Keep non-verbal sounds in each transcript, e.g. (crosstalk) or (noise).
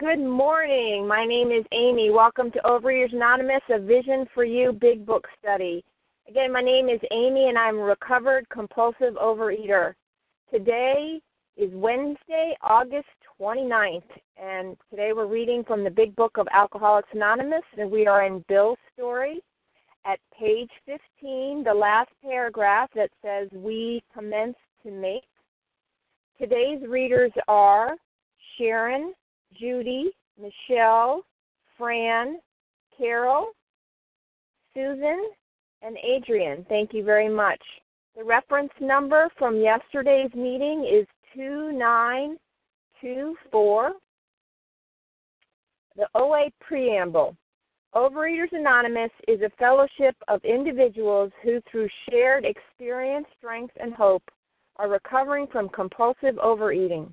Good morning. My name is Amy. Welcome to Overeaters Anonymous, a Vision for You Big Book Study. Again, my name is Amy and I'm a recovered compulsive overeater. Today is Wednesday, August 29th, and today we're reading from the Big Book of Alcoholics Anonymous, and we are in Bill's story at page 15, the last paragraph that says, We commence to make. Today's readers are Sharon, Judy, Michelle, Fran, Carol, Susan, and Adrian. Thank you very much. The reference number from yesterday's meeting is 2924. The OA Preamble. Overeaters Anonymous is a fellowship of individuals who, through shared experience, strength, and hope, are recovering from compulsive overeating.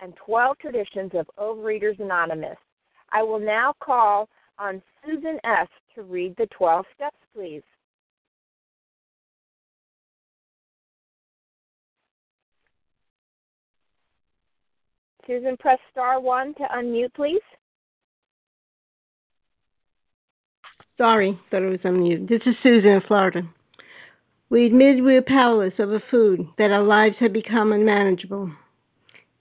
and 12 traditions of Overeaters Anonymous. I will now call on Susan S. to read the 12 steps, please. Susan, press star one to unmute, please. Sorry, thought it was unmuted. This is Susan in Florida. We admitted we were powerless over food, that our lives had become unmanageable.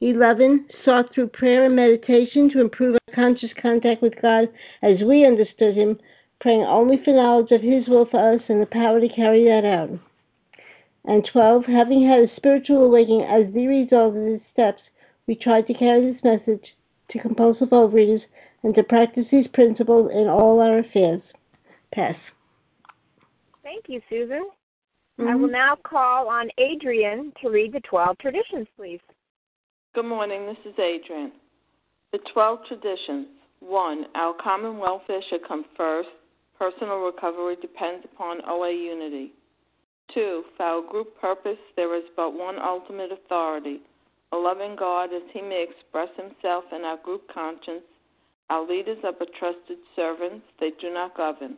11. Sought through prayer and meditation to improve our conscious contact with God as we understood Him, praying only for knowledge of His will for us and the power to carry that out. And 12. Having had a spiritual awakening as the result of these steps, we tried to carry this message to compulsive overeaters and to practice these principles in all our affairs. Pass. Thank you, Susan. Mm-hmm. I will now call on Adrian to read the 12 traditions, please. Good morning, this is Adrian. The 12 traditions. 1. Our common welfare should come first. Personal recovery depends upon OA unity. 2. For our group purpose, there is but one ultimate authority a loving God as he may express himself in our group conscience. Our leaders are but trusted servants, they do not govern.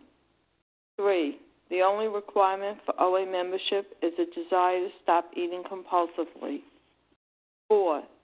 3. The only requirement for OA membership is a desire to stop eating compulsively. 4.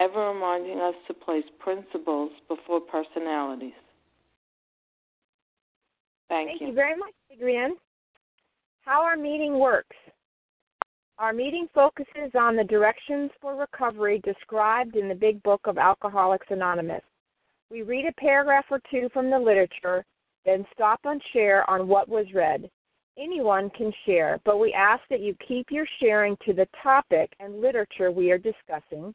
ever reminding us to place principles before personalities. Thank, Thank you. you very much, Adrian. How our meeting works. Our meeting focuses on the directions for recovery described in the Big Book of Alcoholics Anonymous. We read a paragraph or two from the literature, then stop and share on what was read. Anyone can share, but we ask that you keep your sharing to the topic and literature we are discussing,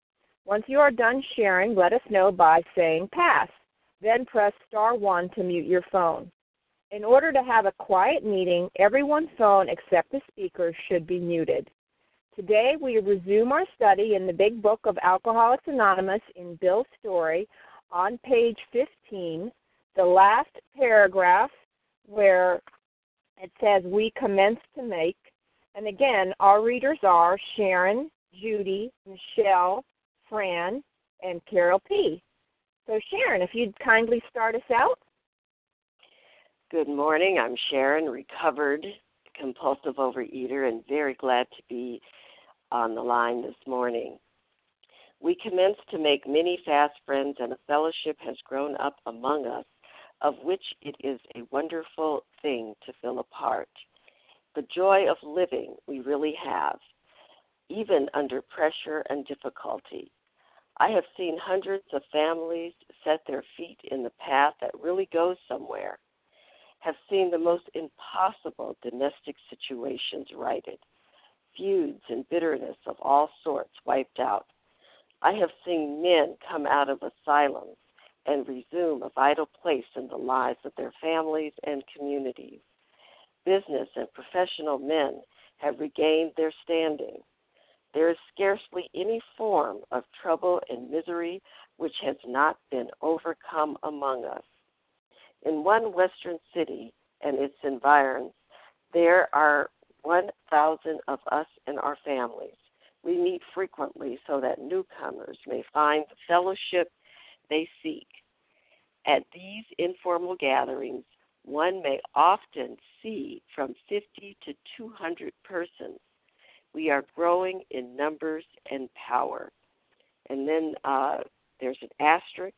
Once you are done sharing, let us know by saying pass. Then press star 1 to mute your phone. In order to have a quiet meeting, everyone's phone except the speaker should be muted. Today we resume our study in the Big Book of Alcoholics Anonymous in Bill's story on page 15, the last paragraph where it says we commence to make. And again, our readers are Sharon, Judy, Michelle, Fran, and Carol P. So Sharon, if you'd kindly start us out. Good morning. I'm Sharon, recovered compulsive overeater, and very glad to be on the line this morning. We commenced to make many fast friends, and a fellowship has grown up among us, of which it is a wonderful thing to feel a part. The joy of living we really have, even under pressure and difficulty. I have seen hundreds of families set their feet in the path that really goes somewhere have seen the most impossible domestic situations righted, feuds and bitterness of all sorts wiped out. I have seen men come out of asylums and resume a vital place in the lives of their families and communities. Business and professional men have regained their standing. There is scarcely any form of trouble and misery which has not been overcome among us. In one western city and its environs, there are 1,000 of us and our families. We meet frequently so that newcomers may find the fellowship they seek. At these informal gatherings, one may often see from 50 to 200 persons. We are growing in numbers and power. And then uh, there's an asterisk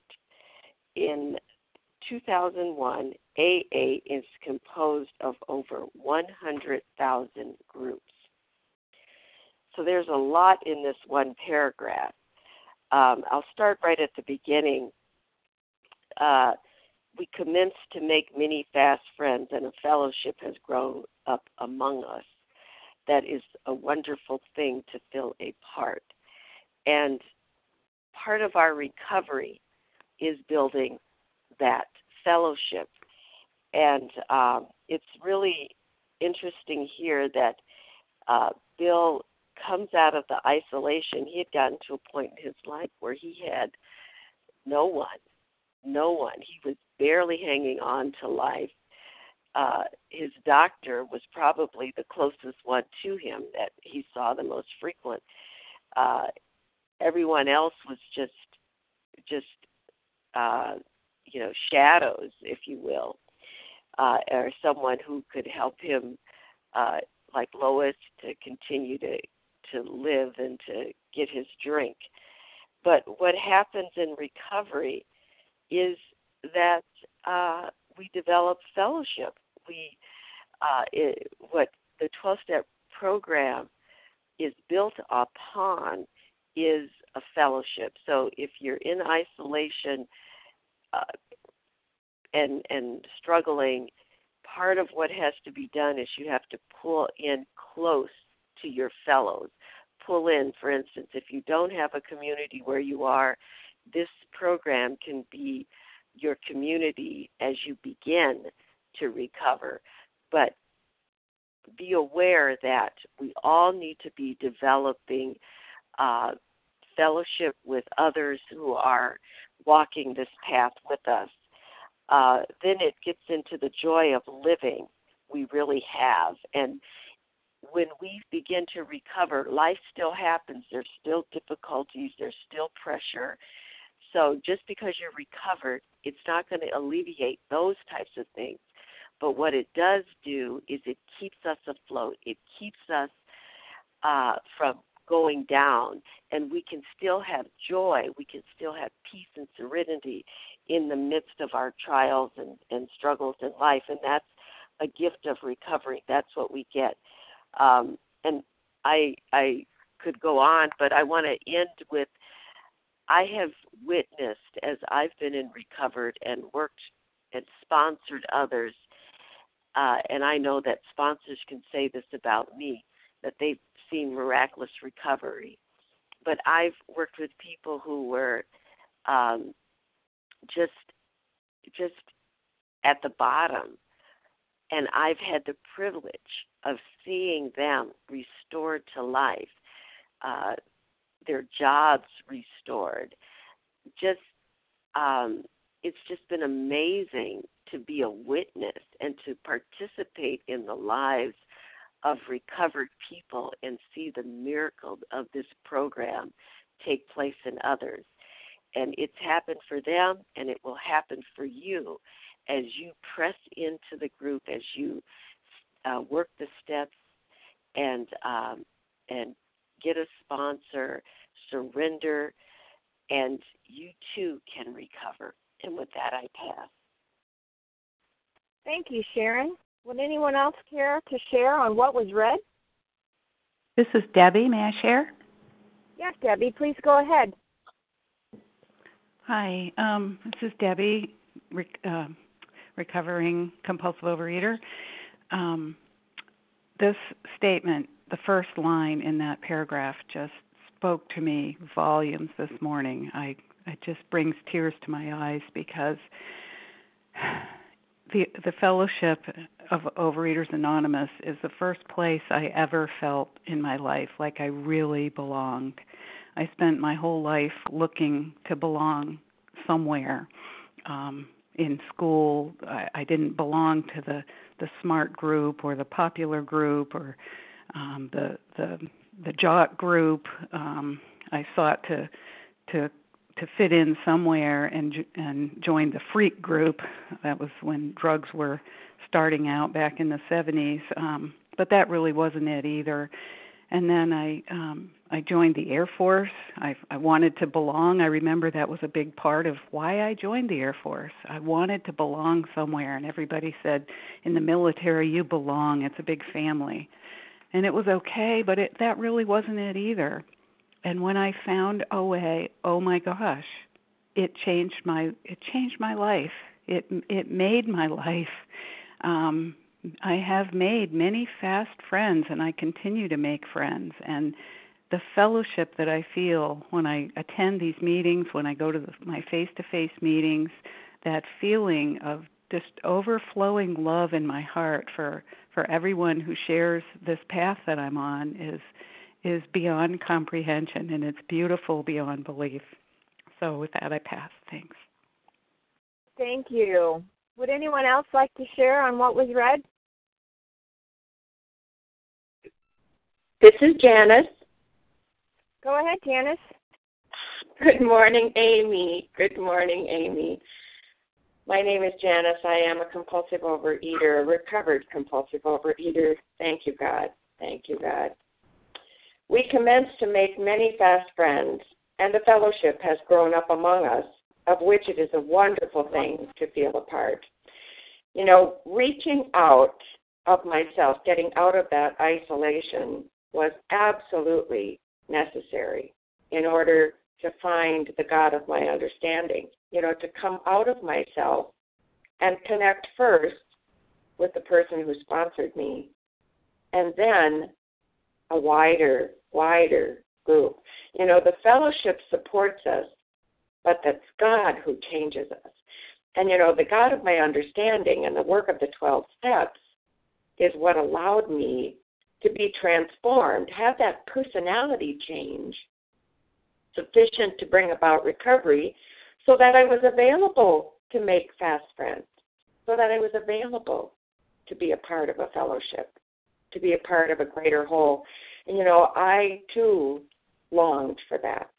in 2001, AA is composed of over 100,000 groups. So there's a lot in this one paragraph. Um, I'll start right at the beginning. Uh, we commenced to make many fast friends, and a fellowship has grown up among us. That is a wonderful thing to fill a part. And part of our recovery is building that fellowship. And um, it's really interesting here that uh, Bill comes out of the isolation. He had gotten to a point in his life where he had no one, no one. He was barely hanging on to life. Uh, his doctor was probably the closest one to him that he saw the most frequent. Uh, everyone else was just, just uh, you know shadows, if you will, uh, or someone who could help him, uh, like Lois, to continue to to live and to get his drink. But what happens in recovery is that uh, we develop fellowship. We uh, it, what the 12 step program is built upon is a fellowship. So if you're in isolation uh, and and struggling, part of what has to be done is you have to pull in close to your fellows. Pull in, for instance, if you don't have a community where you are, this program can be your community as you begin to recover. But be aware that we all need to be developing uh, fellowship with others who are walking this path with us. Uh, then it gets into the joy of living we really have. And when we begin to recover, life still happens. There's still difficulties, there's still pressure. So just because you're recovered, it's not going to alleviate those types of things. But what it does do is it keeps us afloat. It keeps us uh, from going down, and we can still have joy. We can still have peace and serenity in the midst of our trials and, and struggles in life, and that's a gift of recovery. That's what we get. Um, and I I could go on, but I want to end with I have witnessed as I've been in recovered and worked and sponsored others uh, and I know that sponsors can say this about me that they've seen miraculous recovery. But I've worked with people who were um, just just at the bottom, and I've had the privilege of seeing them restored to life, uh, their jobs restored. Just um, it's just been amazing to be a witness and to participate in the lives of recovered people and see the miracle of this program take place in others. And it's happened for them and it will happen for you as you press into the group, as you uh, work the steps and um, and get a sponsor, surrender, and you too can recover. And with that, I pass. Thank you, Sharon. Would anyone else care to share on what was read? This is Debbie. May I share? Yes, Debbie, please go ahead. Hi, um, this is Debbie, rec- uh, recovering compulsive overeater. Um, this statement, the first line in that paragraph, just spoke to me volumes this morning. I it just brings tears to my eyes because the the fellowship of Overeaters Anonymous is the first place I ever felt in my life like I really belonged. I spent my whole life looking to belong somewhere. Um, in school, I, I didn't belong to the the smart group or the popular group or um, the the the jock group. Um, I sought to to to fit in somewhere and and joined the freak group. That was when drugs were starting out back in the 70s. Um, but that really wasn't it either. And then I um, I joined the Air Force. I I wanted to belong. I remember that was a big part of why I joined the Air Force. I wanted to belong somewhere, and everybody said, "In the military, you belong. It's a big family." And it was okay, but it that really wasn't it either and when I found OA, oh my gosh, it changed my it changed my life. It it made my life. Um, I have made many fast friends, and I continue to make friends. And the fellowship that I feel when I attend these meetings, when I go to the, my face-to-face meetings, that feeling of just overflowing love in my heart for for everyone who shares this path that I'm on is is beyond comprehension and it's beautiful beyond belief. So, with that, I pass. Thanks. Thank you. Would anyone else like to share on what was read? This is Janice. Go ahead, Janice. Good morning, Amy. Good morning, Amy. My name is Janice. I am a compulsive overeater, a recovered compulsive overeater. Thank you, God. Thank you, God. We commenced to make many fast friends and the fellowship has grown up among us, of which it is a wonderful thing to feel a part. You know, reaching out of myself, getting out of that isolation was absolutely necessary in order to find the God of my understanding. You know, to come out of myself and connect first with the person who sponsored me, and then a wider, wider group. You know, the fellowship supports us, but that's God who changes us. And, you know, the God of my understanding and the work of the 12 steps is what allowed me to be transformed, have that personality change sufficient to bring about recovery so that I was available to make fast friends, so that I was available to be a part of a fellowship, to be a part of a greater whole. And you know, I too longed for that.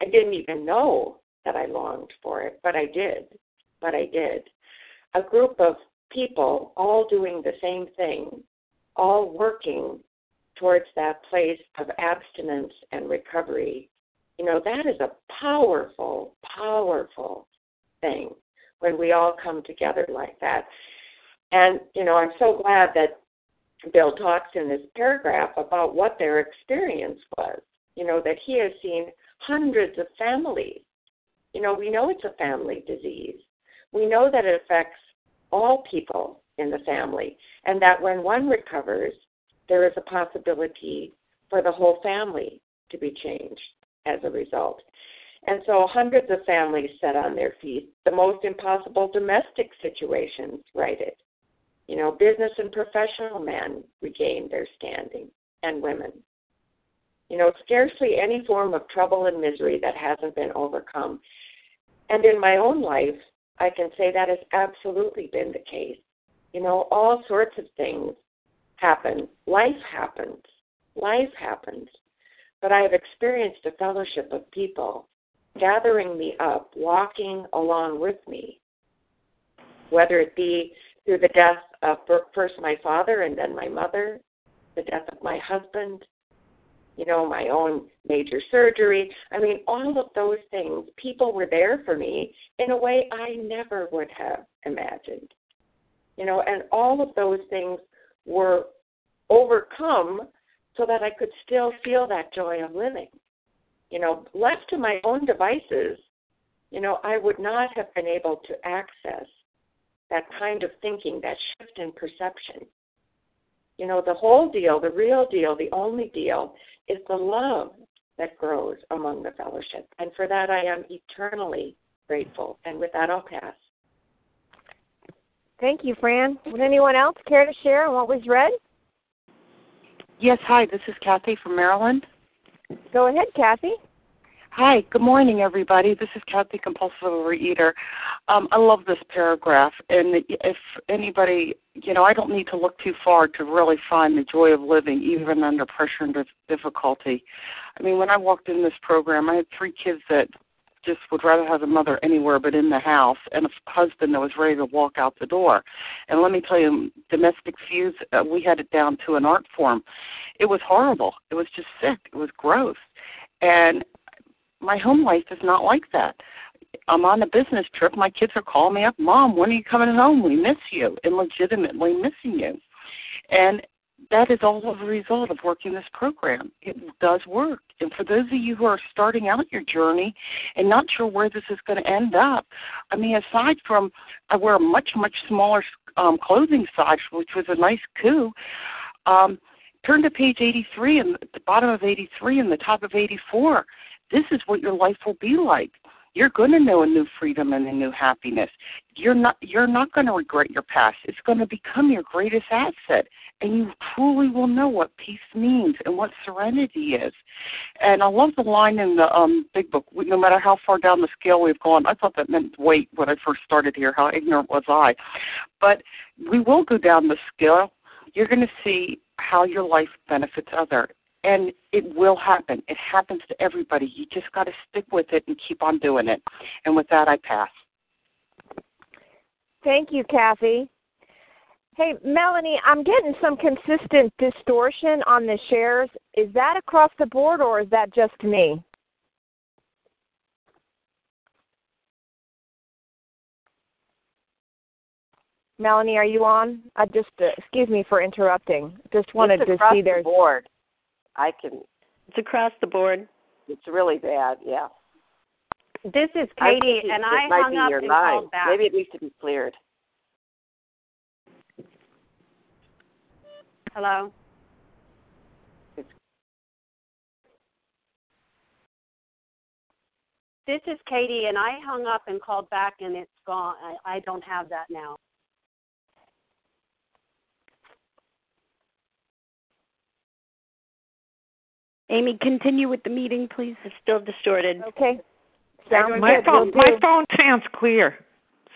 I didn't even know that I longed for it, but I did. But I did. A group of people all doing the same thing, all working towards that place of abstinence and recovery. You know, that is a powerful, powerful thing when we all come together like that. And, you know, I'm so glad that Bill talks in this paragraph about what their experience was. You know, that he has seen hundreds of families. You know, we know it's a family disease. We know that it affects all people in the family, and that when one recovers, there is a possibility for the whole family to be changed as a result. And so hundreds of families set on their feet. The most impossible domestic situations righted. You know, business and professional men regained their standing, and women. You know, scarcely any form of trouble and misery that hasn't been overcome. And in my own life, I can say that has absolutely been the case. You know, all sorts of things happen. Life happens. Life happens. But I have experienced a fellowship of people gathering me up, walking along with me, whether it be through the death of first my father and then my mother, the death of my husband, you know, my own major surgery. I mean, all of those things, people were there for me in a way I never would have imagined. You know, and all of those things were overcome so that I could still feel that joy of living. You know, left to my own devices, you know, I would not have been able to access that kind of thinking, that shift in perception. You know, the whole deal, the real deal, the only deal is the love that grows among the fellowship. And for that, I am eternally grateful. And with that, I'll pass. Thank you, Fran. Would anyone else care to share what was read? Yes, hi, this is Kathy from Maryland. Go ahead, Kathy. Hi, good morning, everybody. This is Kathy, compulsive overeater. Um, I love this paragraph, and if anybody, you know, I don't need to look too far to really find the joy of living, even under pressure and difficulty. I mean, when I walked in this program, I had three kids that just would rather have a mother anywhere but in the house, and a husband that was ready to walk out the door. And let me tell you, domestic feuds, uh, we had it down to an art form. It was horrible. It was just sick. It was gross. And my home life is not like that. I'm on a business trip. My kids are calling me up, Mom, when are you coming home? We miss you, and legitimately missing you. And that is all of a result of working this program. It does work. And for those of you who are starting out your journey and not sure where this is going to end up, I mean, aside from I wear a much, much smaller um, clothing size, which was a nice coup, um, turn to page 83 and the bottom of 83 and the top of 84 this is what your life will be like. You're going to know a new freedom and a new happiness. You're not you're not going to regret your past. It's going to become your greatest asset and you truly will know what peace means and what serenity is. And I love the line in the um big book, no matter how far down the scale we've gone. I thought that meant weight when I first started here. How ignorant was I? But we will go down the scale. You're going to see how your life benefits other and it will happen. It happens to everybody. You just got to stick with it and keep on doing it. And with that, I pass. Thank you, Kathy. Hey, Melanie, I'm getting some consistent distortion on the shares. Is that across the board or is that just me? Melanie, are you on? I just uh, excuse me for interrupting. Just wanted to see the there's board. I can. It's across the board. It's really bad. Yeah. This is Katie, and I hung up and line. called back. Maybe it needs to be cleared. Hello. This is Katie, and I hung up and called back, and it's gone. I, I don't have that now. Amy, continue with the meeting, please. It's still distorted. okay. Sounds My good. phone, my phone sounds clear,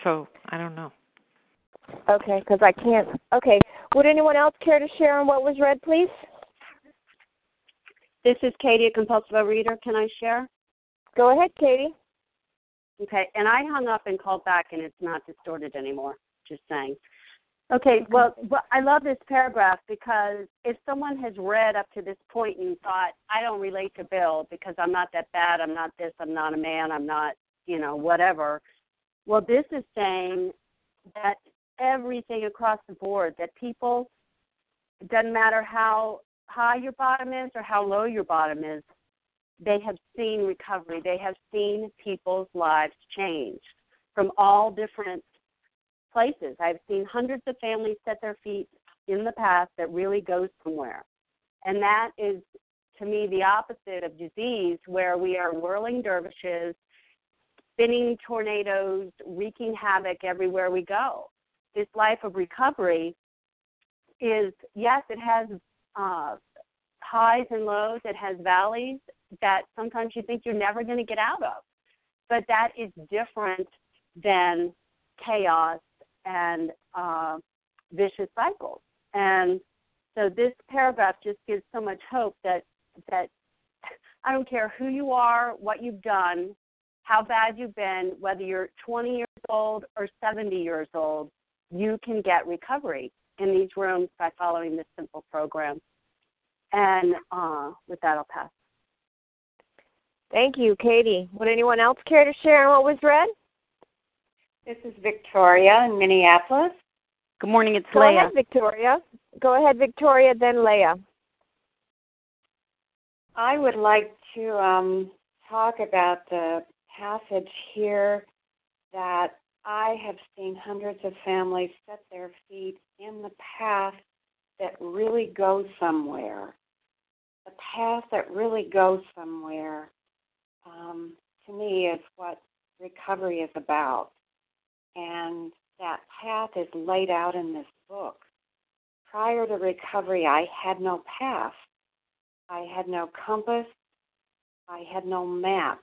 so I don't know. Okay, because I can't. Okay. Would anyone else care to share on what was read, please? This is Katie, a compulsive reader. Can I share? Go ahead, Katie. Okay, and I hung up and called back, and it's not distorted anymore. Just saying. Okay, well, well, I love this paragraph because if someone has read up to this point and thought, I don't relate to Bill because I'm not that bad, I'm not this, I'm not a man, I'm not, you know, whatever. Well, this is saying that everything across the board, that people, it doesn't matter how high your bottom is or how low your bottom is, they have seen recovery. They have seen people's lives change from all different places. I've seen hundreds of families set their feet in the path that really goes somewhere. And that is, to me, the opposite of disease, where we are whirling dervishes, spinning tornadoes, wreaking havoc everywhere we go. This life of recovery is, yes, it has uh, highs and lows, it has valleys that sometimes you think you're never going to get out of. But that is different than chaos and uh, vicious cycles. And so this paragraph just gives so much hope that that (laughs) I don't care who you are, what you've done, how bad you've been, whether you're 20 years old or 70 years old, you can get recovery in these rooms by following this simple program. And uh, with that, I'll pass. Thank you, Katie. Would anyone else care to share what was read? This is Victoria in Minneapolis. Good morning, it's Go Leah. ahead, Victoria. Go ahead, Victoria, then Leah. I would like to um, talk about the passage here that I have seen hundreds of families set their feet in the path that really goes somewhere. The path that really goes somewhere, um, to me, is what recovery is about. And that path is laid out in this book. Prior to recovery, I had no path. I had no compass. I had no map.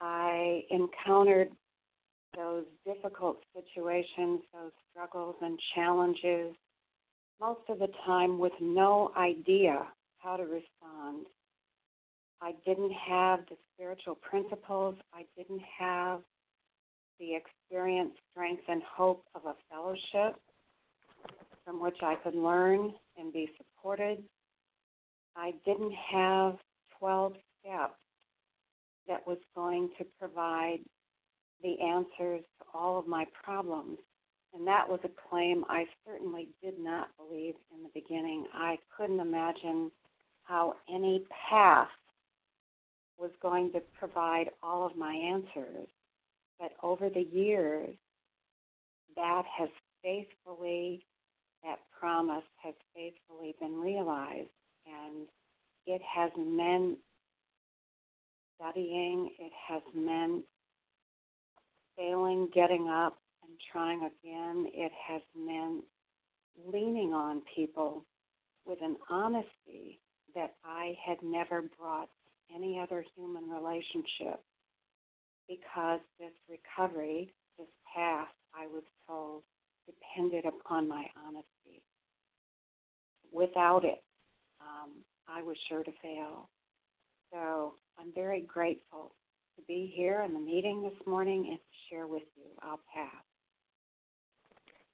I encountered those difficult situations, those struggles and challenges, most of the time with no idea how to respond. I didn't have the spiritual principles. I didn't have the experience, strength, and hope of a fellowship from which I could learn and be supported. I didn't have 12 steps that was going to provide the answers to all of my problems. And that was a claim I certainly did not believe in the beginning. I couldn't imagine how any path was going to provide all of my answers. But over the years, that has faithfully, that promise has faithfully been realized. And it has meant studying, it has meant failing, getting up, and trying again. It has meant leaning on people with an honesty that I had never brought any other human relationship because this recovery, this path, I was told, depended upon my honesty. Without it, um, I was sure to fail. So I'm very grateful to be here in the meeting this morning and to share with you. I'll pass.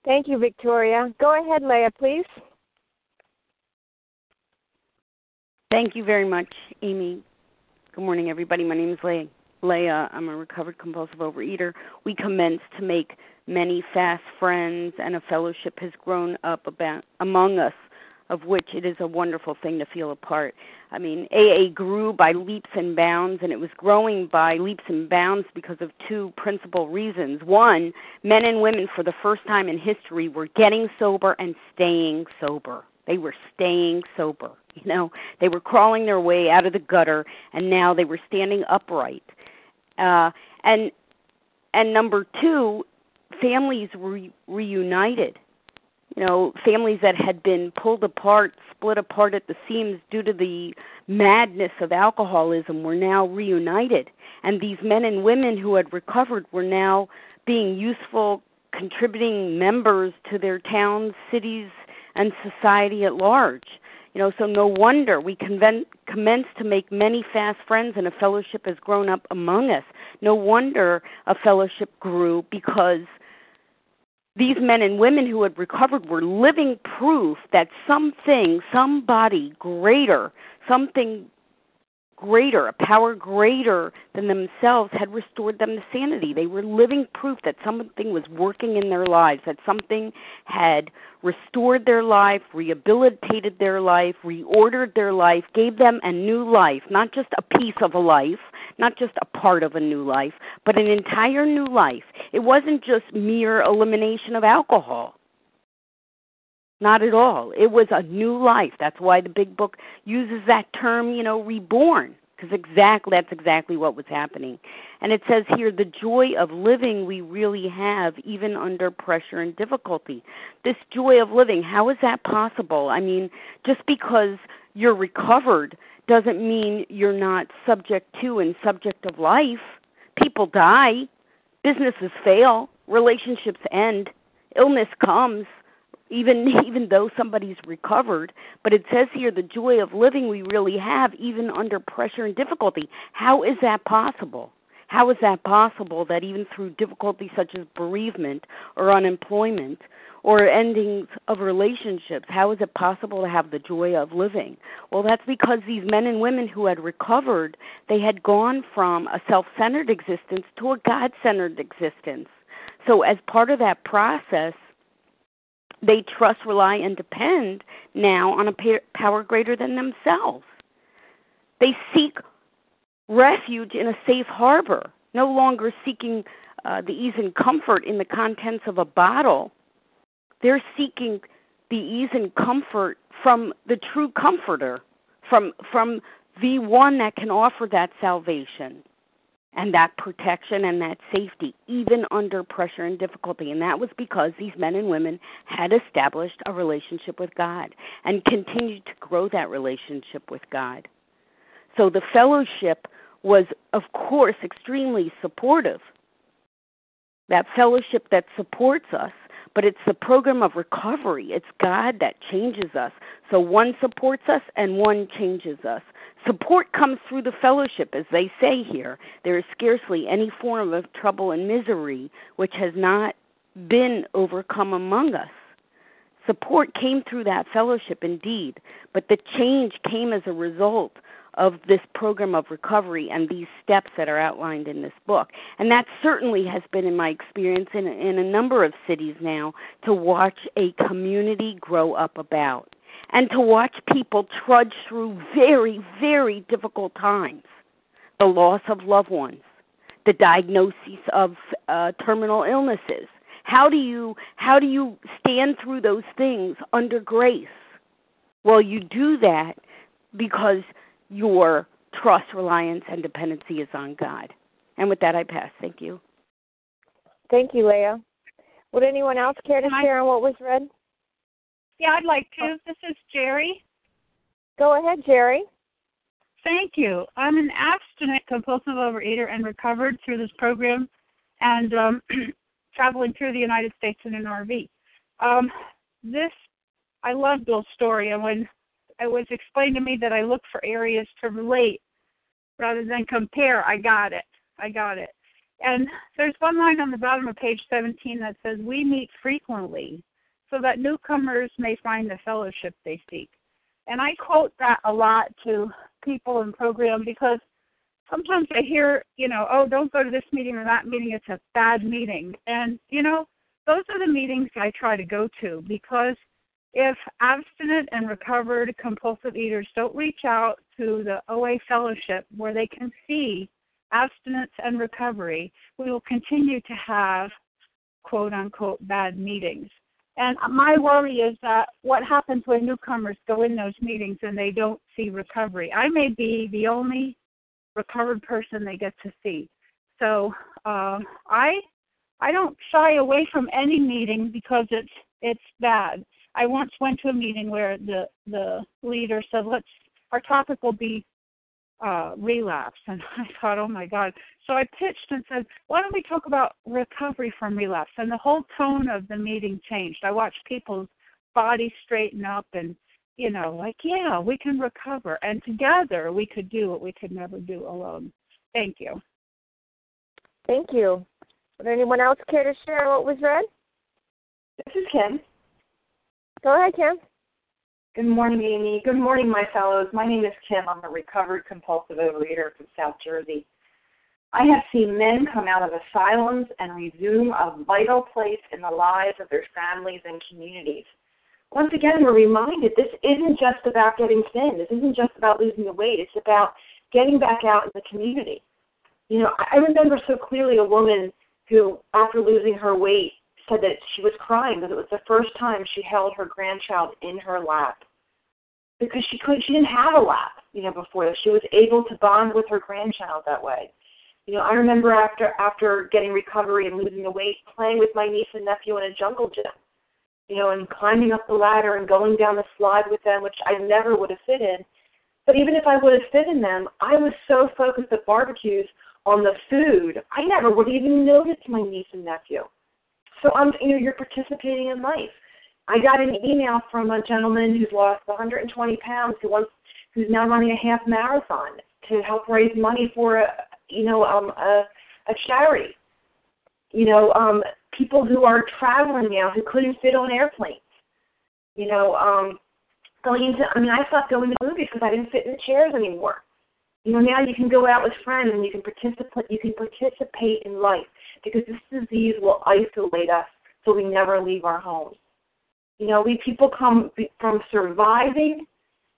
Thank you, Victoria. Go ahead, Leah, please. Thank you very much, Amy. Good morning, everybody. My name is Leah, Leah. I'm a recovered compulsive overeater. We commenced to make many fast friends, and a fellowship has grown up about, among us of which it is a wonderful thing to feel a part. I mean, AA grew by leaps and bounds, and it was growing by leaps and bounds because of two principal reasons. One, men and women for the first time in history were getting sober and staying sober. They were staying sober. You know, they were crawling their way out of the gutter, and now they were standing upright. Uh, and and number two, families re- reunited you know, families that had been pulled apart, split apart at the seams due to the madness of alcoholism were now reunited. And these men and women who had recovered were now being useful, contributing members to their towns, cities, and society at large. You know, so no wonder we conven- commenced to make many fast friends, and a fellowship has grown up among us. No wonder a fellowship grew because these men and women who had recovered were living proof that something, somebody greater, something greater, a power greater than themselves had restored them to sanity. They were living proof that something was working in their lives, that something had restored their life, rehabilitated their life, reordered their life, gave them a new life, not just a piece of a life, not just a part of a new life, but an entire new life. It wasn't just mere elimination of alcohol. Not at all. It was a new life. That's why the big book uses that term, you know, reborn, because exactly that's exactly what was happening. And it says here the joy of living we really have even under pressure and difficulty. This joy of living, how is that possible? I mean, just because you're recovered doesn't mean you're not subject to and subject of life. People die, businesses fail, relationships end, illness comes even (laughs) even though somebody's recovered but it says here the joy of living we really have even under pressure and difficulty. How is that possible? How is that possible that even through difficulties such as bereavement or unemployment or endings of relationships how is it possible to have the joy of living? Well that's because these men and women who had recovered they had gone from a self-centered existence to a god-centered existence. So as part of that process they trust, rely, and depend now on a power greater than themselves. They seek refuge in a safe harbor, no longer seeking uh, the ease and comfort in the contents of a bottle. They're seeking the ease and comfort from the true comforter, from from the one that can offer that salvation and that protection and that safety, even under pressure and difficulty. And that was because these men and women had established a relationship with God and continued to grow that relationship with God. So the fellowship was, of course, extremely supportive. That fellowship that supports us but it's the program of recovery. It's God that changes us. So one supports us and one changes us. Support comes through the fellowship, as they say here. There is scarcely any form of trouble and misery which has not been overcome among us. Support came through that fellowship indeed, but the change came as a result of this program of recovery and these steps that are outlined in this book. And that certainly has been in my experience in, in a number of cities now to watch a community grow up about and to watch people trudge through very, very difficult times the loss of loved ones, the diagnosis of uh, terminal illnesses. How do you how do you stand through those things under grace? Well, you do that because your trust, reliance, and dependency is on God. And with that, I pass. Thank you. Thank you, Leah. Would anyone else care to share on what was read? Yeah, I'd like to. This is Jerry. Go ahead, Jerry. Thank you. I'm an abstinent compulsive overeater and recovered through this program and um, (clears throat) traveling through the United States in an RV. Um, this, I love Bill's story, and when it was explained to me that I look for areas to relate rather than compare, I got it. I got it. And there's one line on the bottom of page 17 that says, We meet frequently so that newcomers may find the fellowship they seek. And I quote that a lot to people in program because sometimes I hear, you know, oh, don't go to this meeting or that meeting. It's a bad meeting. And, you know, those are the meetings I try to go to because if abstinent and recovered compulsive eaters don't reach out to the OA fellowship where they can see abstinence and recovery, we will continue to have quote unquote bad meetings. And my worry is that what happens when newcomers go in those meetings and they don't see recovery? I may be the only recovered person they get to see. So uh, I I don't shy away from any meeting because it's it's bad. I once went to a meeting where the the leader said, "Let's our topic will be uh, relapse," and (laughs) I thought, "Oh my God!" So I pitched and said, "Why don't we talk about recovery from relapse?" And the whole tone of the meeting changed. I watched people's bodies straighten up and you know, like, yeah, we can recover. And together we could do what we could never do alone. Thank you. Thank you. Would anyone else care to share what was read? This is Kim. Go ahead, Kim. Good morning, Amy. Good morning, my fellows. My name is Kim. I'm a recovered compulsive overeater from South Jersey. I have seen men come out of asylums and resume a vital place in the lives of their families and communities once again, we're reminded this isn't just about getting thin. This isn't just about losing the weight. It's about getting back out in the community. You know, I remember so clearly a woman who, after losing her weight, said that she was crying because it was the first time she held her grandchild in her lap because she couldn't she didn't have a lap you know before she was able to bond with her grandchild that way you know i remember after after getting recovery and losing the weight playing with my niece and nephew in a jungle gym you know, and climbing up the ladder and going down the slide with them, which I never would have fit in. But even if I would have fit in them, I was so focused at barbecues on the food, I never would even noticed my niece and nephew. So I'm, you know, you're participating in life. I got an email from a gentleman who's lost 120 pounds, who wants, who's now running a half marathon to help raise money for a, you know, um, a, a charity. You know, um, people who are traveling now who couldn't fit on airplanes. You know, um, going into I mean, I stopped going to movies because I didn't fit in the chairs anymore. You know, now you can go out with friends and you can participate. You can participate in life because this disease will isolate us so we never leave our homes. You know, we people come from surviving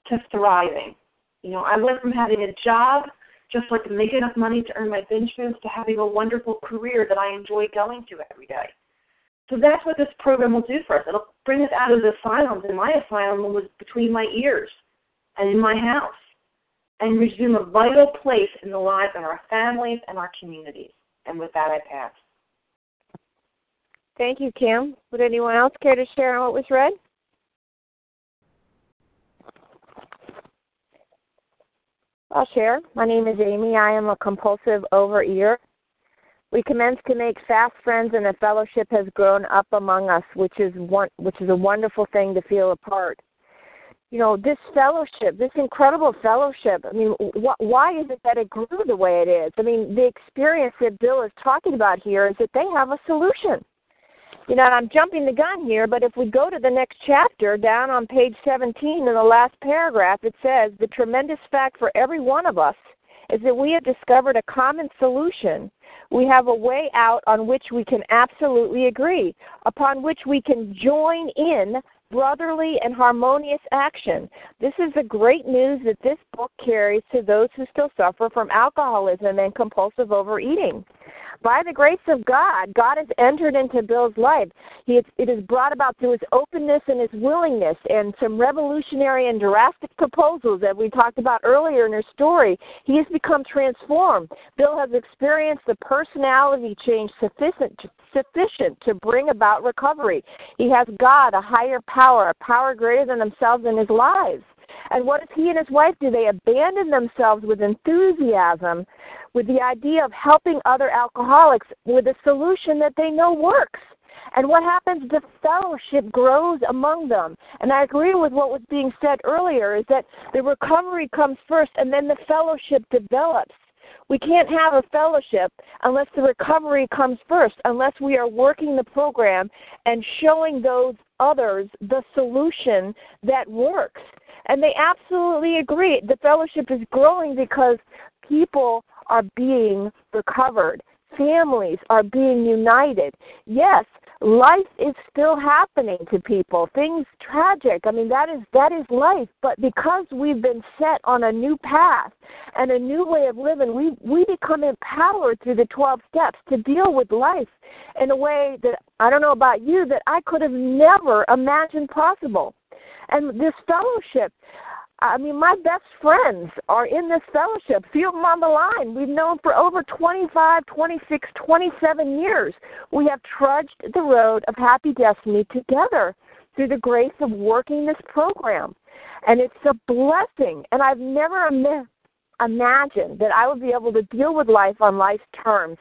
to thriving. You know, I went from having a job just like make enough money to earn my binge foods to having a wonderful career that I enjoy going to every day. So that's what this program will do for us. It'll bring us out of the asylums, and my asylum was between my ears and in my house, and resume a vital place in the lives of our families and our communities. And with that, I pass. Thank you, Kim. Would anyone else care to share what was read? I'll share. My name is Amy. I am a compulsive overeater. We commenced to make fast friends, and a fellowship has grown up among us, which is one, which is a wonderful thing to feel a part. You know, this fellowship, this incredible fellowship. I mean, wh- why is it that it grew the way it is? I mean, the experience that Bill is talking about here is that they have a solution you know, I'm jumping the gun here, but if we go to the next chapter, down on page 17 in the last paragraph, it says the tremendous fact for every one of us is that we have discovered a common solution. We have a way out on which we can absolutely agree, upon which we can join in brotherly and harmonious action. This is the great news that this book carries to those who still suffer from alcoholism and compulsive overeating by the grace of God, God has entered into Bill's life. He, it is brought about through his openness and his willingness and some revolutionary and drastic proposals that we talked about earlier in her story. He has become transformed. Bill has experienced the personality change sufficient to, sufficient to bring about recovery. He has God, a higher power, a power greater than themselves in his lives. And what does he and his wife do? They abandon themselves with enthusiasm with the idea of helping other alcoholics with a solution that they know works. And what happens? The fellowship grows among them. And I agree with what was being said earlier is that the recovery comes first and then the fellowship develops. We can't have a fellowship unless the recovery comes first, unless we are working the program and showing those others the solution that works. And they absolutely agree. The fellowship is growing because people are being recovered. Families are being united. Yes, life is still happening to people. Things tragic. I mean that is that is life, but because we've been set on a new path and a new way of living, we we become empowered through the 12 steps to deal with life in a way that I don't know about you that I could have never imagined possible. And this fellowship I mean, my best friends are in this fellowship. Few of them on the line. We've known for over 25, 26, 27 years. We have trudged the road of happy destiny together through the grace of working this program. And it's a blessing. And I've never Im- imagined that I would be able to deal with life on life's terms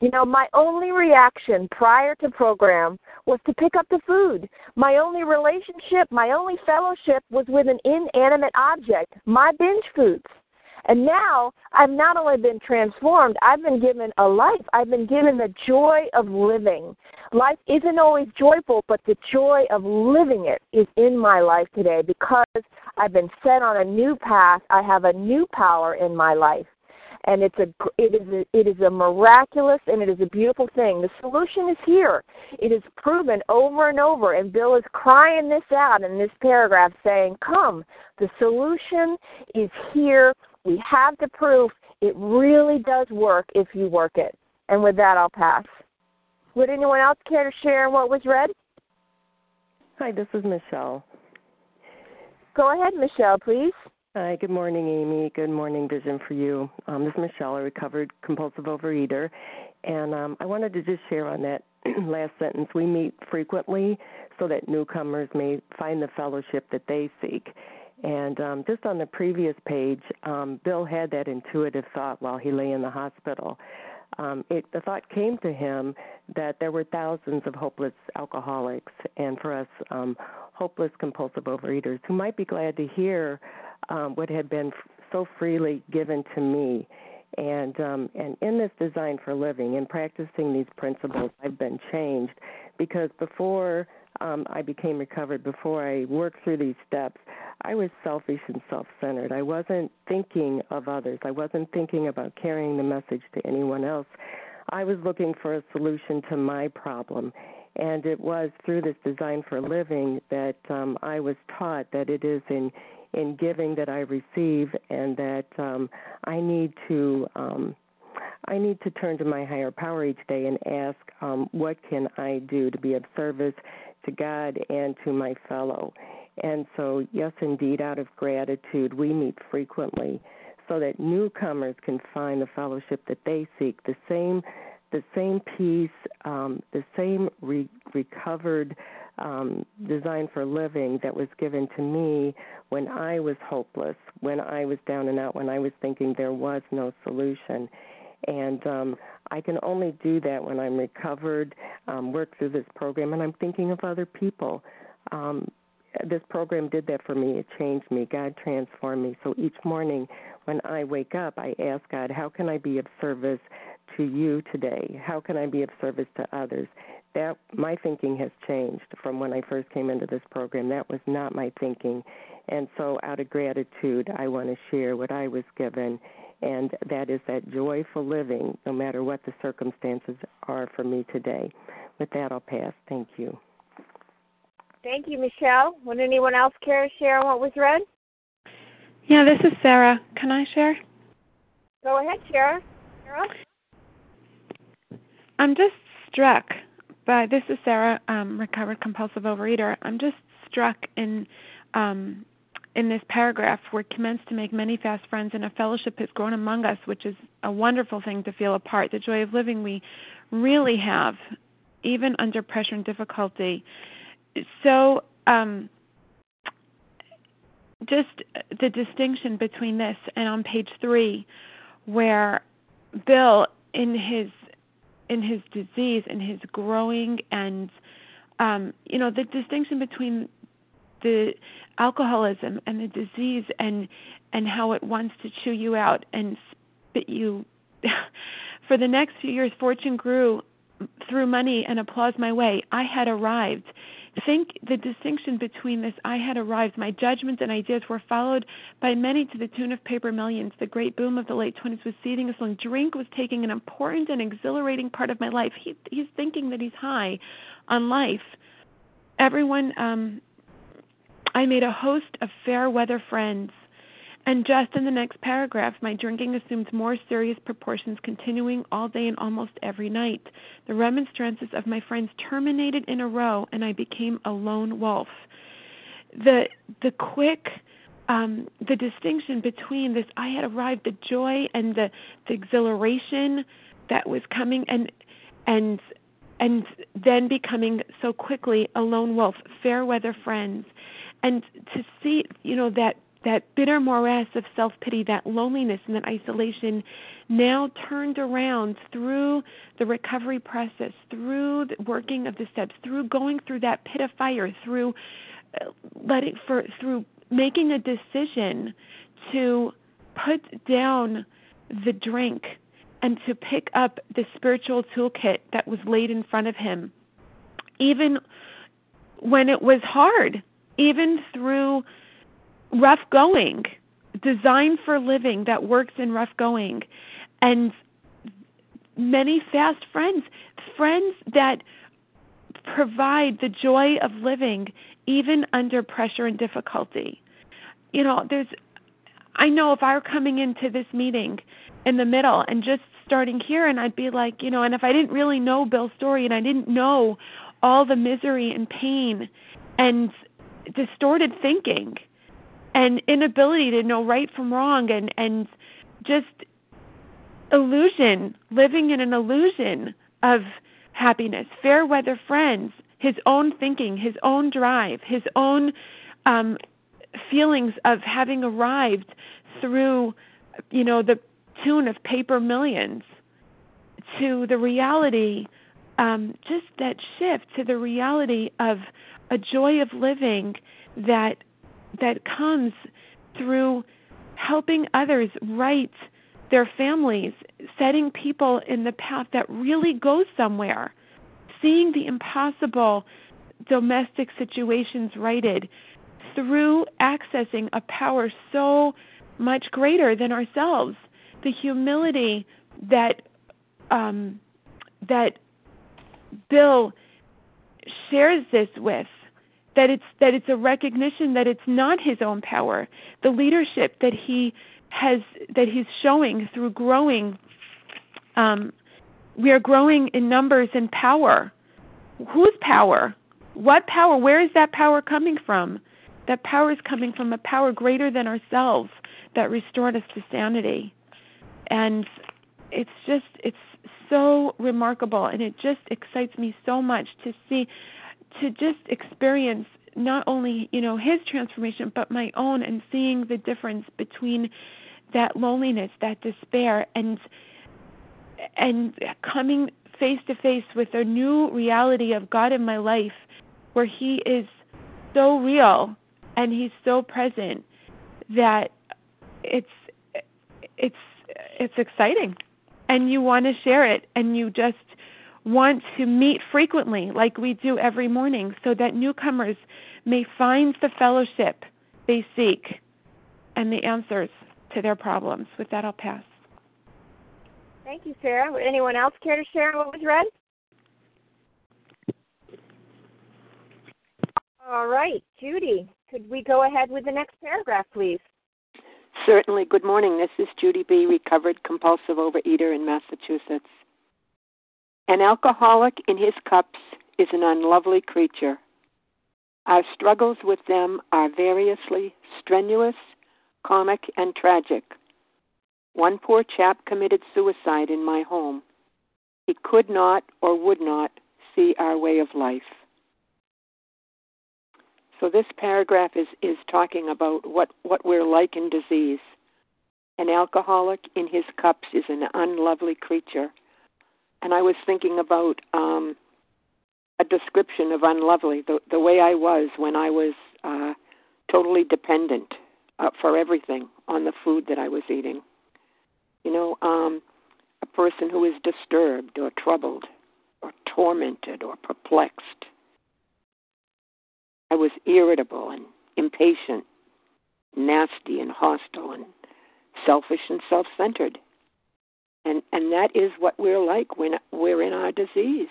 you know, my only reaction prior to program was to pick up the food. My only relationship, my only fellowship was with an inanimate object, my binge foods. And now I've not only been transformed, I've been given a life. I've been given the joy of living. Life isn't always joyful, but the joy of living it is in my life today because I've been set on a new path. I have a new power in my life and it's a it is a, it is a miraculous and it is a beautiful thing. The solution is here. It is proven over and over, and Bill is crying this out in this paragraph, saying, "Come, the solution is here. We have the proof. It really does work if you work it." And with that, I'll pass. Would anyone else care to share what was read? Hi, this is Michelle. Go ahead, Michelle, please. Hi, good morning, Amy. Good morning, Vision for You. Um, this is Michelle, a recovered compulsive overeater. And um, I wanted to just share on that (clears throat) last sentence. We meet frequently so that newcomers may find the fellowship that they seek. And um, just on the previous page, um, Bill had that intuitive thought while he lay in the hospital. Um, it, the thought came to him that there were thousands of hopeless alcoholics, and for us, um, hopeless compulsive overeaters who might be glad to hear um, what had been so freely given to me. And um, and in this design for living and practicing these principles, I've been changed because before um, I became recovered, before I worked through these steps, I was selfish and self-centered. I wasn't thinking of others. I wasn't thinking about carrying the message to anyone else. I was looking for a solution to my problem. And it was through this design for living that um, I was taught that it is in in giving that I receive, and that um, I need to um, I need to turn to my higher power each day and ask, um, what can I do to be of service to God and to my fellow? And so, yes, indeed, out of gratitude, we meet frequently so that newcomers can find the fellowship that they seek, the same, the same peace, um, the same re- recovered um, design for living that was given to me when I was hopeless, when I was down and out, when I was thinking there was no solution. And um, I can only do that when I'm recovered, um, work through this program, and I'm thinking of other people. Um, this program did that for me. It changed me. God transformed me. So each morning when I wake up, I ask God, how can I be of service to you today? How can I be of service to others? That my thinking has changed from when I first came into this program. That was not my thinking. And so, out of gratitude, I want to share what I was given, and that is that joyful living, no matter what the circumstances are for me today. With that, I'll pass. Thank you. Thank you, Michelle. Would anyone else care to share what was read? Yeah, this is Sarah. Can I share? Go ahead, Sarah. Sarah? I'm just struck by this is Sarah, um, recovered compulsive overeater. I'm just struck in um, in this paragraph, we're commenced to make many fast friends, and a fellowship has grown among us, which is a wonderful thing to feel apart. The joy of living we really have, even under pressure and difficulty. So, um, just the distinction between this and on page three, where Bill, in his in his disease, in his growing, and um, you know the distinction between the alcoholism and the disease and and how it wants to chew you out and spit you (laughs) for the next few years fortune grew through money and applause my way. I had arrived think the distinction between this I had arrived, my judgments and ideas were followed by many to the tune of paper millions. The great boom of the late 20s was seeding us along. Drink was taking an important and exhilarating part of my life. He, he's thinking that he's high on life. Everyone, um, I made a host of fair weather friends and just in the next paragraph, my drinking assumed more serious proportions, continuing all day and almost every night. The remonstrances of my friends terminated in a row, and I became a lone wolf. The the quick um, the distinction between this I had arrived, the joy and the, the exhilaration that was coming, and and and then becoming so quickly a lone wolf, fair weather friends, and to see you know that that bitter morass of self pity, that loneliness and that isolation now turned around through the recovery process, through the working of the steps, through going through that pit of fire, through uh, letting for through making a decision to put down the drink and to pick up the spiritual toolkit that was laid in front of him. Even when it was hard even through rough going, designed for living that works in rough going, and many fast friends, friends that provide the joy of living even under pressure and difficulty. You know, there's I know if I were coming into this meeting in the middle and just starting here and I'd be like, you know, and if I didn't really know Bill's story and I didn't know all the misery and pain and distorted thinking and inability to know right from wrong and and just illusion living in an illusion of happiness. Fair weather friends his own thinking his own drive his own um feelings of having arrived through you know the tune of paper millions to the reality um just that shift to the reality of a joy of living that that comes through helping others right their families, setting people in the path that really goes somewhere, seeing the impossible domestic situations righted through accessing a power so much greater than ourselves. The humility that um, that Bill shares this with that it's that it's a recognition that it's not his own power. The leadership that he has that he's showing through growing um, we are growing in numbers and power. Whose power? What power? Where is that power coming from? That power is coming from a power greater than ourselves that restored us to sanity. And it's just it's so remarkable. And it just excites me so much to see to just experience not only you know his transformation but my own and seeing the difference between that loneliness that despair and and coming face to face with a new reality of God in my life where he is so real and he's so present that it's it's it's exciting. And you want to share it and you just want to meet frequently, like we do every morning, so that newcomers may find the fellowship they seek and the answers to their problems. With that, I'll pass. Thank you, Sarah. Would anyone else care to share what was read? All right, Judy, could we go ahead with the next paragraph, please? Certainly. Good morning. This is Judy B., recovered compulsive overeater in Massachusetts. An alcoholic in his cups is an unlovely creature. Our struggles with them are variously strenuous, comic, and tragic. One poor chap committed suicide in my home. He could not or would not see our way of life. So this paragraph is, is talking about what, what we're like in disease. An alcoholic in his cups is an unlovely creature and I was thinking about um, a description of unlovely, the the way I was when I was uh, totally dependent uh, for everything on the food that I was eating. You know, um, a person who is disturbed or troubled or tormented or perplexed. I was irritable and impatient, nasty and hostile and selfish and self-centered. And and that is what we're like when we're in our disease.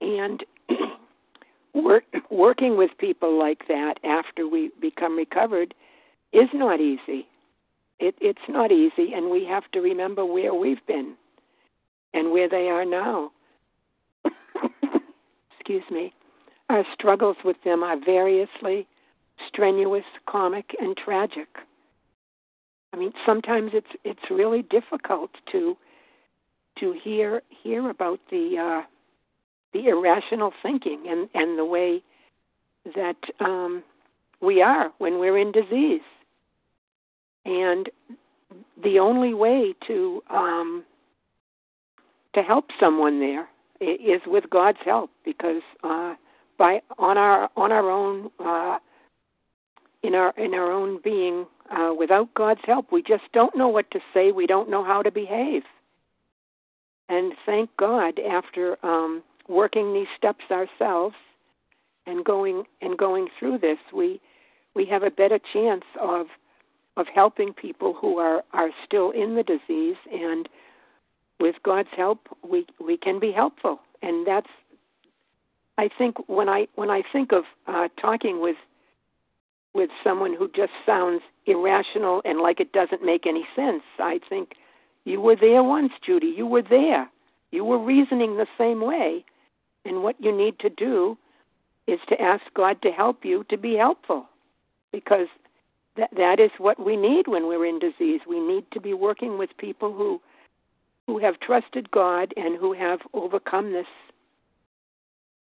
And (clears throat) work, working with people like that after we become recovered is not easy. It, it's not easy, and we have to remember where we've been and where they are now. (coughs) Excuse me. Our struggles with them are variously strenuous, comic, and tragic. I mean, sometimes it's it's really difficult to to hear hear about the uh, the irrational thinking and and the way that um, we are when we're in disease. And the only way to um, to help someone there is with God's help, because uh, by on our on our own uh, in our in our own being, uh, without God's help, we just don't know what to say. We don't know how to behave. And thank God, after um, working these steps ourselves and going and going through this, we we have a better chance of of helping people who are are still in the disease and with God's help we we can be helpful and that's I think when I when I think of uh, talking with with someone who just sounds irrational and like it doesn't make any sense, I think you were there once, Judy. You were there. You were reasoning the same way, and what you need to do is to ask God to help you to be helpful, because that that is what we need when we're in disease. We need to be working with people who who have trusted God and who have overcome this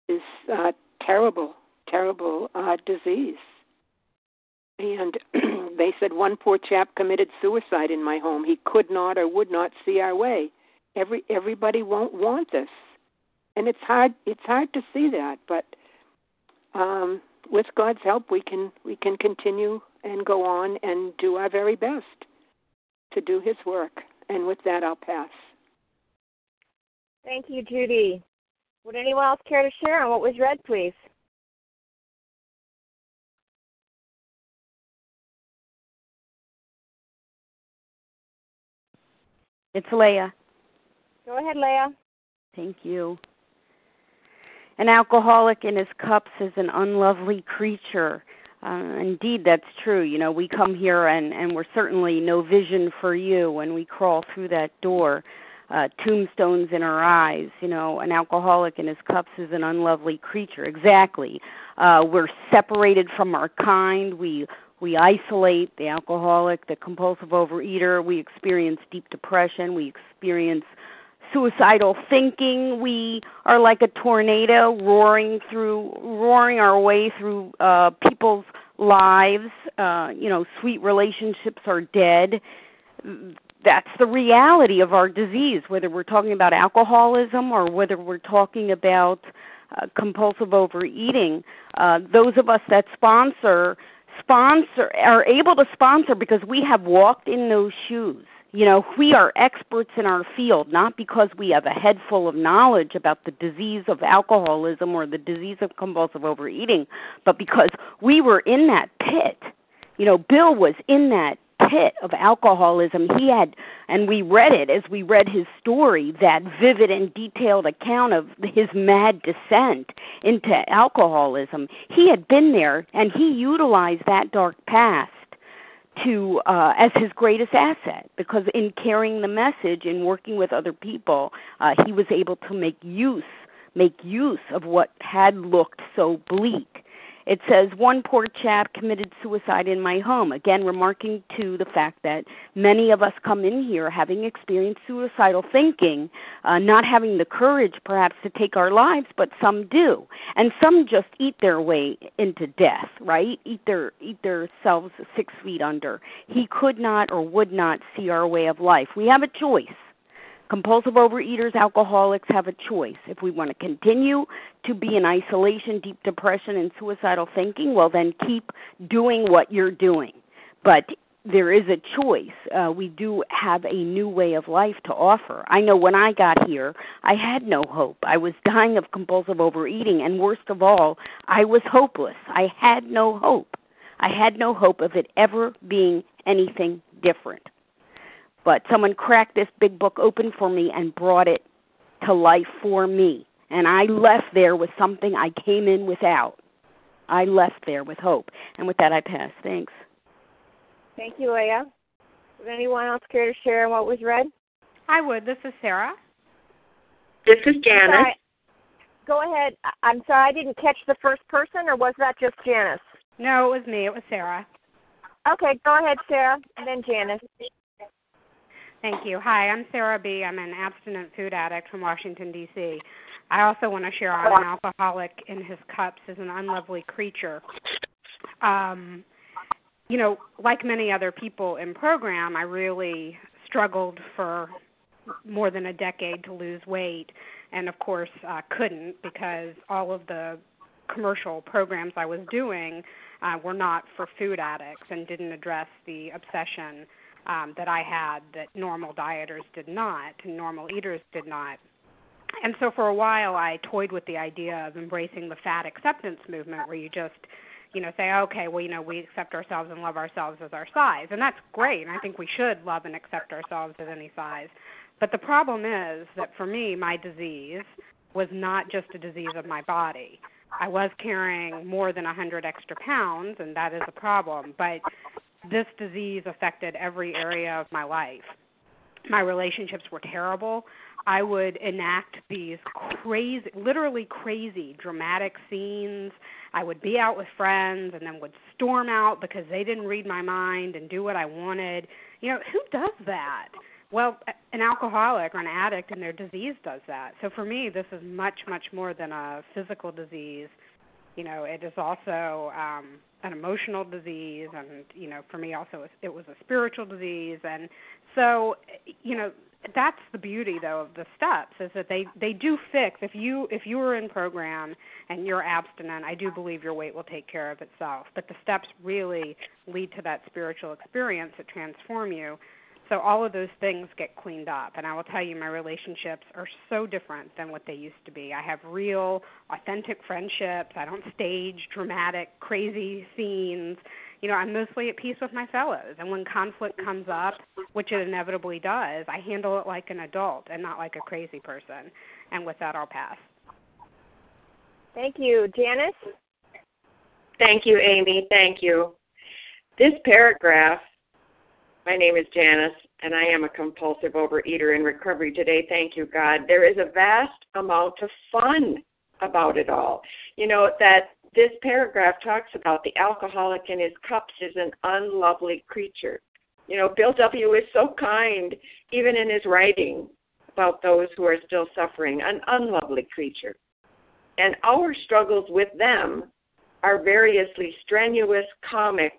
this uh, terrible, terrible uh, disease. And (clears throat) they said one poor chap committed suicide in my home. He could not or would not see our way. Every everybody won't want this, and it's hard. It's hard to see that, but um, with God's help, we can we can continue and go on and do our very best to do His work. And with that, I'll pass. Thank you, Judy. Would anyone else care to share on what was read, please? It's Leah. Go ahead, Leah. Thank you. An alcoholic in his cups is an unlovely creature. Uh, indeed, that's true. You know, we come here and and we're certainly no vision for you when we crawl through that door. Uh, tombstones in our eyes. You know, an alcoholic in his cups is an unlovely creature. Exactly. Uh, we're separated from our kind. We we isolate the alcoholic, the compulsive overeater. We experience deep depression. We experience suicidal thinking. We are like a tornado roaring through, roaring our way through uh, people's lives. Uh, you know, sweet relationships are dead. That's the reality of our disease, whether we're talking about alcoholism or whether we're talking about uh, compulsive overeating. Uh, those of us that sponsor sponsor are able to sponsor because we have walked in those shoes you know, we are experts in our field, not because we have a head full of knowledge about the disease of alcoholism or the disease of compulsive overeating, but because we were in that pit. You know, Bill was in that pit of alcoholism. He had, and we read it as we read his story, that vivid and detailed account of his mad descent into alcoholism. He had been there and he utilized that dark past to uh, as his greatest asset because in carrying the message and working with other people, uh, he was able to make use make use of what had looked so bleak. It says one poor chap committed suicide in my home. Again, remarking to the fact that many of us come in here having experienced suicidal thinking, uh, not having the courage perhaps to take our lives, but some do, and some just eat their way into death. Right? Eat their eat themselves six feet under. He could not or would not see our way of life. We have a choice Compulsive overeaters, alcoholics have a choice. If we want to continue to be in isolation, deep depression, and suicidal thinking, well, then keep doing what you're doing. But there is a choice. Uh, we do have a new way of life to offer. I know when I got here, I had no hope. I was dying of compulsive overeating, and worst of all, I was hopeless. I had no hope. I had no hope of it ever being anything different. But someone cracked this big book open for me and brought it to life for me. And I left there with something I came in without. I left there with hope. And with that, I pass. Thanks. Thank you, Leah. Would anyone else care to share what was read? I would. This is Sarah. This is Janice. Go ahead. I- I'm sorry, I didn't catch the first person, or was that just Janice? No, it was me. It was Sarah. Okay, go ahead, Sarah, and then Janice. Thank you. Hi, I'm Sarah B. I'm an abstinent food addict from Washington, D.C. I also want to share on an alcoholic in his cups is an unlovely creature. Um, you know, like many other people in program, I really struggled for more than a decade to lose weight, and of course uh, couldn't because all of the commercial programs I was doing uh, were not for food addicts and didn't address the obsession um, that I had that normal dieters did not and normal eaters did not. And so for a while, I toyed with the idea of embracing the fat acceptance movement, where you just, you know, say, okay, well, you know, we accept ourselves and love ourselves as our size, and that's great. And I think we should love and accept ourselves as any size. But the problem is that for me, my disease was not just a disease of my body. I was carrying more than a 100 extra pounds, and that is a problem. But this disease affected every area of my life. My relationships were terrible. I would enact these crazy, literally crazy, dramatic scenes. I would be out with friends and then would storm out because they didn't read my mind and do what I wanted. You know, who does that? Well, an alcoholic or an addict and their disease does that. So for me, this is much, much more than a physical disease. You know, it is also um, an emotional disease, and you know, for me also it was a spiritual disease. And so, you know, that's the beauty though of the steps is that they they do fix. If you if you are in program and you're abstinent i do believe your weight will take care of itself. But the steps really lead to that spiritual experience that transform you so all of those things get cleaned up and i will tell you my relationships are so different than what they used to be i have real authentic friendships i don't stage dramatic crazy scenes you know, I'm mostly at peace with my fellows. And when conflict comes up, which it inevitably does, I handle it like an adult and not like a crazy person. And with that, I'll pass. Thank you. Janice? Thank you, Amy. Thank you. This paragraph, my name is Janice, and I am a compulsive overeater in recovery today. Thank you, God. There is a vast amount of fun about it all. You know, that this paragraph talks about the alcoholic in his cups is an unlovely creature. You know, Bill W. is so kind, even in his writing, about those who are still suffering, an unlovely creature. And our struggles with them are variously strenuous, comic,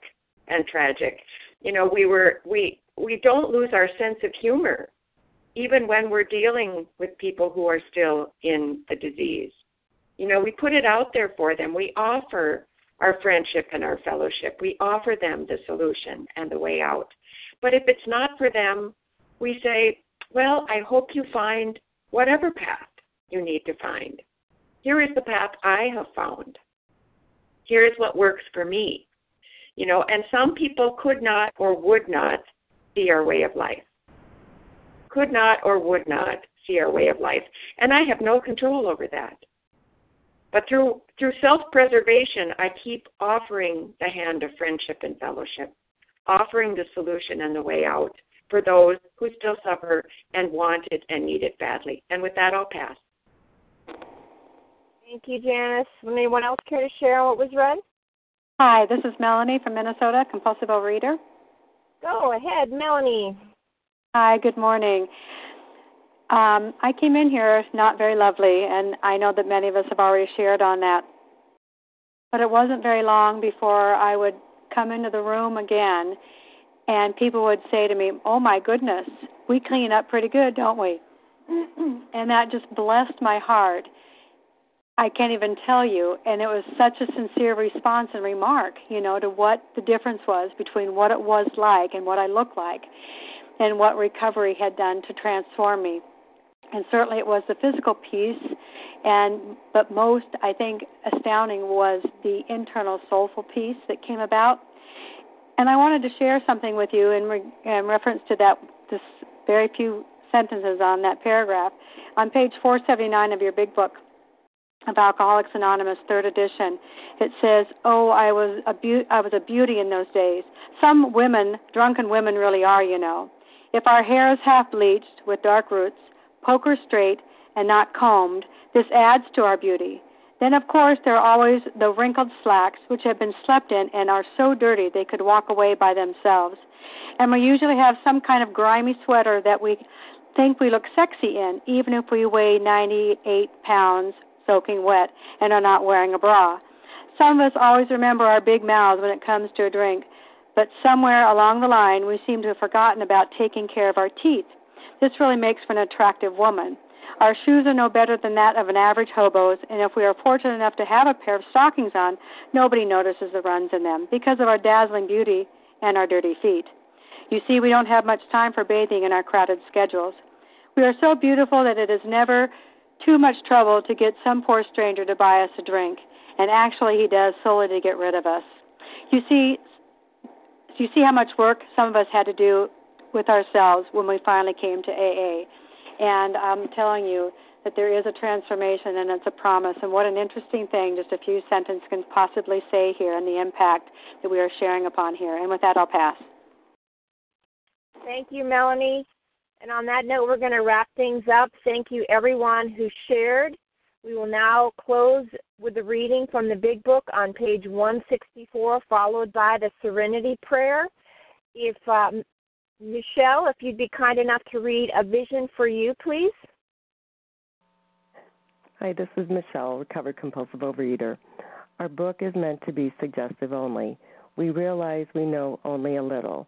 and tragic. You know, we were we we don't lose our sense of humor even when we're dealing with people who are still in the disease. You know, we put it out there for them. We offer our friendship and our fellowship. We offer them the solution and the way out. But if it's not for them, we say, well, I hope you find whatever path you need to find. Here is the path I have found. Here is what works for me. You know, and some people could not or would not see our way of life. Could not or would not see our way of life. And I have no control over that. But through through self-preservation, I keep offering the hand of friendship and fellowship, offering the solution and the way out for those who still suffer and want it and need it badly. And with that, I'll pass. Thank you, Janice. Anyone else care to share what was read? Hi, this is Melanie from Minnesota, compulsive overeater. Go ahead, Melanie. Hi, good morning. Um, I came in here not very lovely, and I know that many of us have already shared on that. But it wasn't very long before I would come into the room again, and people would say to me, Oh my goodness, we clean up pretty good, don't we? (clears throat) and that just blessed my heart. I can't even tell you. And it was such a sincere response and remark, you know, to what the difference was between what it was like and what I looked like and what recovery had done to transform me. And certainly it was the physical piece and but most I think astounding was the internal soulful piece that came about. And I wanted to share something with you in, re- in reference to that this very few sentences on that paragraph on page 479 of your big book of Alcoholics Anonymous, third edition. It says, "Oh, I was a be- I was a beauty in those days. Some women, drunken women, really are, you know. If our hair is half bleached with dark roots, poker straight, and not combed, this adds to our beauty. Then, of course, there are always the wrinkled slacks which have been slept in and are so dirty they could walk away by themselves. And we usually have some kind of grimy sweater that we think we look sexy in, even if we weigh 98 pounds soaking wet and are not wearing a bra. Some of us always remember our big mouths when it comes to a drink, but somewhere along the line we seem to have forgotten about taking care of our teeth. This really makes for an attractive woman. Our shoes are no better than that of an average hobo's, and if we are fortunate enough to have a pair of stockings on, nobody notices the runs in them because of our dazzling beauty and our dirty feet. You see, we don't have much time for bathing in our crowded schedules. We are so beautiful that it is never too much trouble to get some poor stranger to buy us a drink, and actually he does solely to get rid of us. You see, you see how much work some of us had to do with ourselves when we finally came to AA. And I'm telling you that there is a transformation and it's a promise. And what an interesting thing just a few sentences can possibly say here and the impact that we are sharing upon here. And with that, I'll pass. Thank you, Melanie. And on that note, we're going to wrap things up. Thank you, everyone who shared. We will now close with the reading from the Big Book on page 164, followed by the Serenity Prayer. If um, Michelle, if you'd be kind enough to read A Vision for You, please. Hi, this is Michelle, recovered compulsive overeater. Our book is meant to be suggestive only. We realize we know only a little.